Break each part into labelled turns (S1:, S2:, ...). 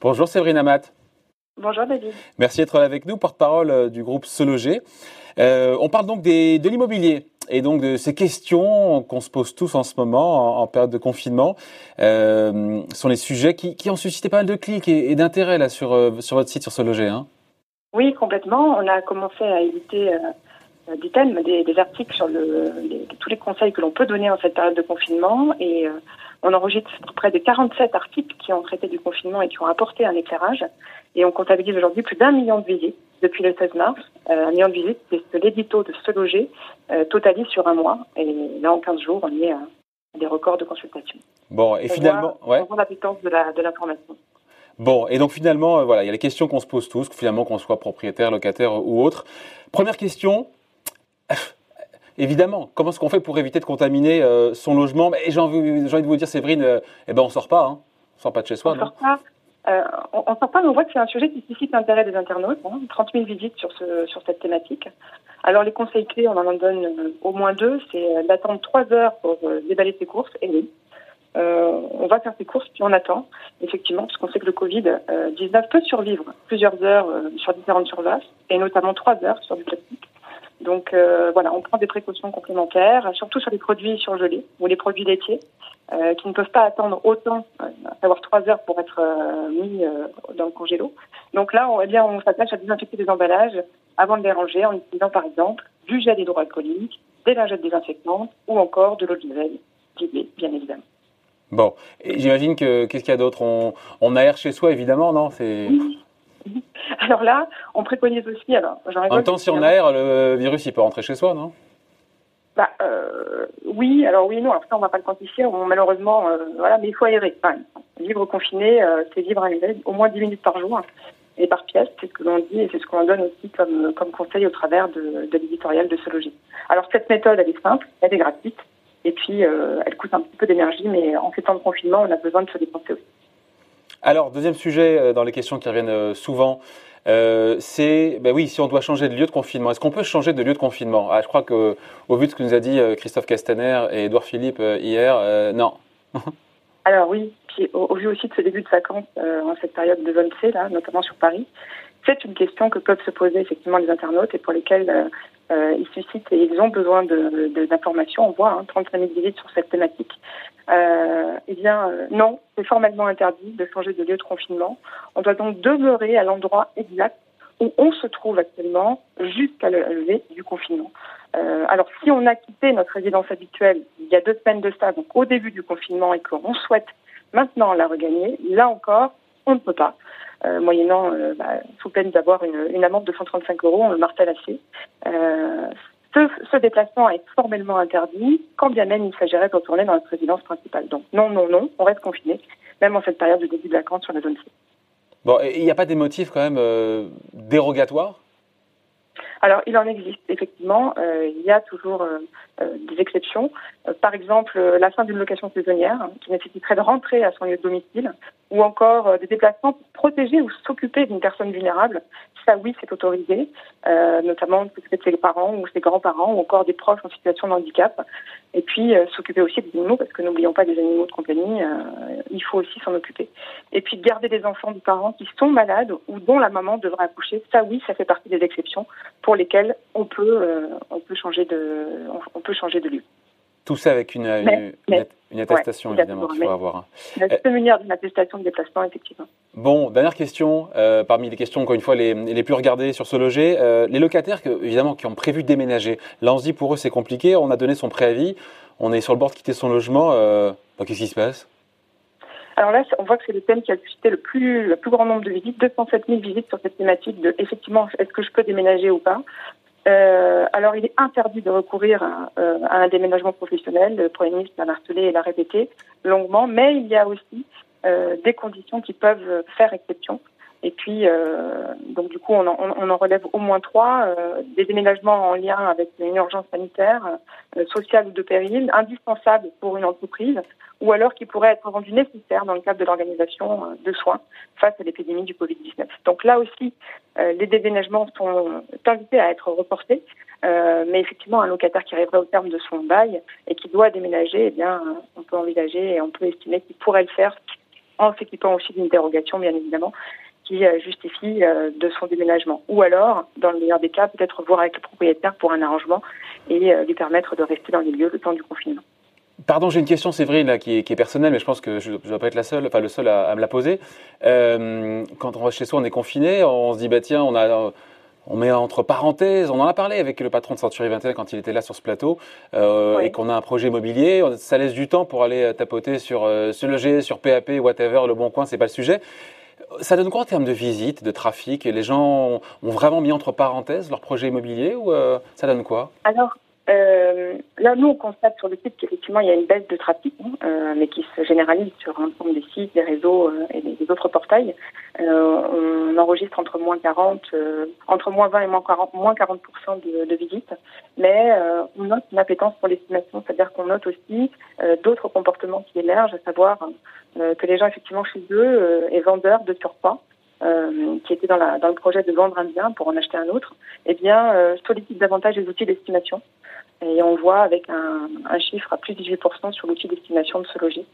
S1: Bonjour Séverine Amat.
S2: Bonjour David.
S1: Merci d'être là avec nous, porte-parole euh, du groupe Se Loger. Euh, on parle donc des, de l'immobilier et donc de ces questions qu'on se pose tous en ce moment, en, période de confinement. Euh, sont les sujets qui, qui, ont suscité pas mal de clics et, d'intérêt là sur, euh, sur votre site, sur Se Loger. Hein.
S2: Oui, complètement. On a commencé à éviter des thèmes, des, des, articles sur le, tous les conseils que l'on peut donner en cette période de confinement et on enregistre près de 47 articles qui ont traité du confinement et qui ont apporté un éclairage. Et on comptabilise aujourd'hui plus d'un million de visites depuis le 16 mars. Euh, un million de visites, c'est l'édito de Se Loger euh, totalise sur un mois. Et là, en 15 jours, on est à des records de consultation.
S1: Bon, et finalement,
S2: ouais. on voit la puissance de l'information.
S1: Bon, et donc finalement, euh, voilà, il y a les questions qu'on se pose tous, finalement qu'on soit propriétaire, locataire ou autre. Première question, évidemment, comment est-ce qu'on fait pour éviter de contaminer euh, son logement? Et j'ai envie, envie, de vous dire, Séverine, euh, eh ben on sort pas, hein. on sort pas de chez soi.
S2: On sort pas. Euh, on, on, sort pas, mais on voit que c'est un sujet qui suscite l'intérêt des internautes. Hein, 30 000 visites sur, ce, sur cette thématique. Alors les conseils clés, on en donne euh, au moins deux. C'est d'attendre trois heures pour déballer ses courses. Et oui, on va faire ses courses puis on attend, effectivement, parce qu'on sait que le Covid-19 peut survivre plusieurs heures sur différentes surfaces, et notamment trois heures sur du plastique. Donc euh, voilà, on prend des précautions complémentaires, surtout sur les produits surgelés ou les produits laitiers, euh, qui ne peuvent pas attendre autant, euh, à savoir trois heures pour être mis dans le congélo. Donc là, on, eh bien, on s'attache à désinfecter les emballages avant de les ranger en utilisant par exemple du gel hydroalcoolique, des lingettes désinfectantes ou encore de l'eau de javel, bien évidemment.
S1: Bon, j'imagine que qu'est-ce qu'il y a d'autre? On, on aère chez soi évidemment, non? C'est
S2: alors là, on préconise aussi. Alors,
S1: en même temps, si on aère, le virus il peut rentrer chez soi, non?
S2: Bah, euh, oui, alors oui, non. Alors ça, on va pas le quantifier. malheureusement, euh, voilà, mais il faut aérer. Enfin, vivre confiné, euh, c'est vivre à au moins 10 minutes par jour et par pièce. C'est ce que l'on dit et c'est ce qu'on donne aussi comme, comme conseil au travers de, de l'éditorial de ce logis. Alors cette méthode, elle est simple, elle est gratuite et puis elle coûte un petit peu d'énergie, mais en ces temps de confinement, on a besoin de se dépenser aussi.
S1: Alors, deuxième sujet dans les questions qui reviennent souvent, euh, c'est, ben oui, si on doit changer de lieu de confinement, est-ce qu'on peut changer de lieu de confinement? Ah, Je crois qu'au vu de ce que nous a dit euh, Christophe Castaner et Edouard Philippe euh, hier, non.
S2: Alors oui, puis au, vu aussi de ce début de vacances en cette période de zone C, là, notamment sur Paris, c'est une question que peuvent se poser effectivement les internautes et pour lesquelles ils suscitent ils ont besoin d'informations. De, On voit hein, 35 000 visites sur cette thématique. Euh, eh bien, euh, non, c'est formellement interdit de changer de lieu de confinement. On doit donc demeurer à l'endroit exact où on se trouve actuellement jusqu'à la levée du confinement. Euh, alors, si on a quitté notre résidence habituelle il y a deux semaines de ça, donc au début du confinement, et qu'on souhaite maintenant la regagner, là encore, on ne peut pas. Euh, moyennant euh, bah, sous peine d'avoir une, une, amende de 135 euros, on le martèle assez. Euh, ce, déplacement est formellement interdit, quand bien même il s'agirait de retourner dans notre résidence principale. Donc non, non, non, on reste confiné, même en cette période de début de vacances sur la zone C.
S1: Bon, il n'y a pas des motifs quand même euh, dérogatoires?
S2: Alors, il en existe, effectivement. Euh, il y a toujours euh, des exceptions. par exemple, la fin d'une location saisonnière hein, qui nécessiterait de rentrer à son lieu de domicile, ou encore des déplacements pour protéger ou s'occuper d'une personne vulnérable. Ça, oui, c'est autorisé, notamment s'occuper de ses parents ou ses grands-parents, ou encore des proches en situation de handicap. Et puis, s'occuper aussi des animaux, parce que n'oublions pas des animaux de compagnie, il faut aussi s'en occuper. Et puis, garder des enfants des parents qui sont malades ou dont la maman devra accoucher. Ça, oui, ça fait partie des exceptions pour lesquels on peut, euh, on peut, changer, de, on, peut changer de lieu.
S1: Tout ça avec une, une, attestation, évidemment, qu'il faut avoir.
S2: La se munir d'une attestation de déplacement, effectivement.
S1: Bon, dernière question, euh, parmi les questions, encore une fois, les, les plus regardées sur ce loger, euh, les locataires, que, évidemment, qui ont prévu de déménager, là, on se dit, pour eux, c'est compliqué, on a donné son préavis, on est sur le bord de quitter son logement, bah, qu'est-ce qui se passe?
S2: Alors là, on voit que c'est le thème qui a suscité le plus, le plus grand nombre de visites, 207 000 visites sur cette thématique de effectivement, est-ce que je peux déménager ou pas? Euh, alors, il est interdit de recourir à, euh, à, un déménagement professionnel. Le Premier ministre l'a martelé et l'a répété longuement, mais il y a aussi euh, des conditions qui peuvent faire exception. Et puis, euh, donc du coup, on en, on en, relève au moins trois euh, des déménagements en lien avec une urgence sanitaire, euh, sociale ou de péril, indispensables pour une entreprise, ou alors qui pourraient être rendus nécessaires dans le cadre de l'organisation euh, de soins face à l'épidémie du Covid-19. Donc là aussi, les déménagements sont invités à être reportés. mais effectivement, un locataire qui arriverait au terme de son bail et qui doit déménager, eh bien, on peut envisager et on peut estimer qu'il pourrait le faire en s'équipant aussi d'une dérogation, bien évidemment, qui justifie de son déménagement. Ou alors, dans le meilleur des cas, peut-être voir avec le propriétaire pour un arrangement et lui permettre de rester dans les lieux le temps du confinement.
S1: Pardon, j'ai une question, Séverine, qui, est, qui est personnelle, mais je pense que je ne dois pas être la seule, enfin, le seul à, me la poser. Euh, quand on va chez soi, on est confiné, on se dit, bah tiens, on a on met entre parenthèses, on en a parlé avec le patron de Century 21 quand il était là sur ce plateau, euh, et qu'on a un projet immobilier, ça laisse du temps pour aller tapoter sur euh, ce loger, sur PAP, whatever, le bon coin, c'est pas le sujet. Ça donne quoi en termes de visite, de trafic? Les gens ont vraiment mis entre parenthèses leur projet immobilier ou euh, ça donne quoi?
S2: Euh, là, nous, on constate sur le site qu'effectivement, il y a une baisse de trafic, hein, euh, mais qui se généralise sur l'ensemble des sites, des réseaux euh, et des, autres portails. Euh, on enregistre entre moins 40, euh, entre moins 20 et moins 40, moins 40 de, de visites, mais on note une appétence pour l'estimation, c'est-à-dire qu'on note aussi d'autres comportements qui émergent, à savoir que les gens, effectivement, chez eux, et vendeurs de surpas, euh, qui étaient dans, la, dans le projet de vendre un bien pour en acheter un autre, eh bien, euh, sollicitent davantage les outils d'estimation. Et on voit avec un, un chiffre à plus de 18% sur l'outil d'estimation de ce logis.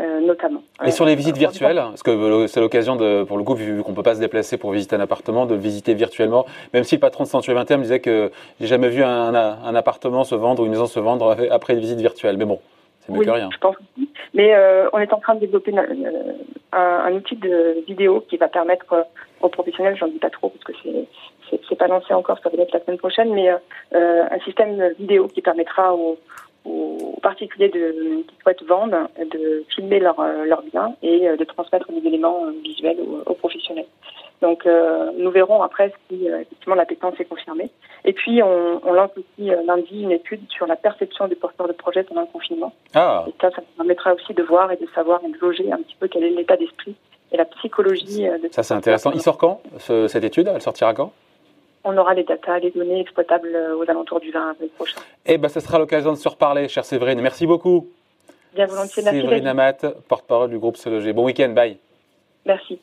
S2: Euh, notamment.
S1: Et sur les visites virtuelles, parce que c'est l'occasion de, pour le coup, vu qu'on peut pas se déplacer pour visiter un appartement, de visiter virtuellement. Même si le patron de Century 21 me disait que j'ai jamais vu un, un, appartement se vendre ou une maison se vendre après une visite virtuelle. Mais bon, c'est mieux que rien.
S2: Je pense aussi. Mais euh, on est en train de développer un, un, outil de vidéo qui va permettre euh, aux professionnels, j'en dis pas trop parce que c'est c'est pas lancé encore, ça va être la semaine prochaine, mais euh, un système vidéo qui permettra aux, aux particuliers de, qui souhaitent vendre de filmer leurs leur biens et de transmettre des éléments visuels aux, professionnels. Donc nous verrons après si effectivement l'appétence est confirmée. Et puis, on, on, lance aussi euh, lundi une étude sur la perception des porteurs de projets pendant le confinement. Ah. Et ça, ça permettra aussi de voir et de savoir et de loger un petit peu quel est l'état d'esprit et la psychologie. Euh, de
S1: ça, c'est intéressant. Il sort quand, cette étude? Elle sortira quand?
S2: On aura les datas, les données exploitables euh, aux alentours du 20 avril prochain.
S1: Eh bien, ce sera l'occasion de se reparler, chère Séverine. Merci beaucoup.
S2: Bien volontiers.
S1: Séverine Amat, porte-parole du groupe Se Loger. Bon week-end, bye.
S2: Merci.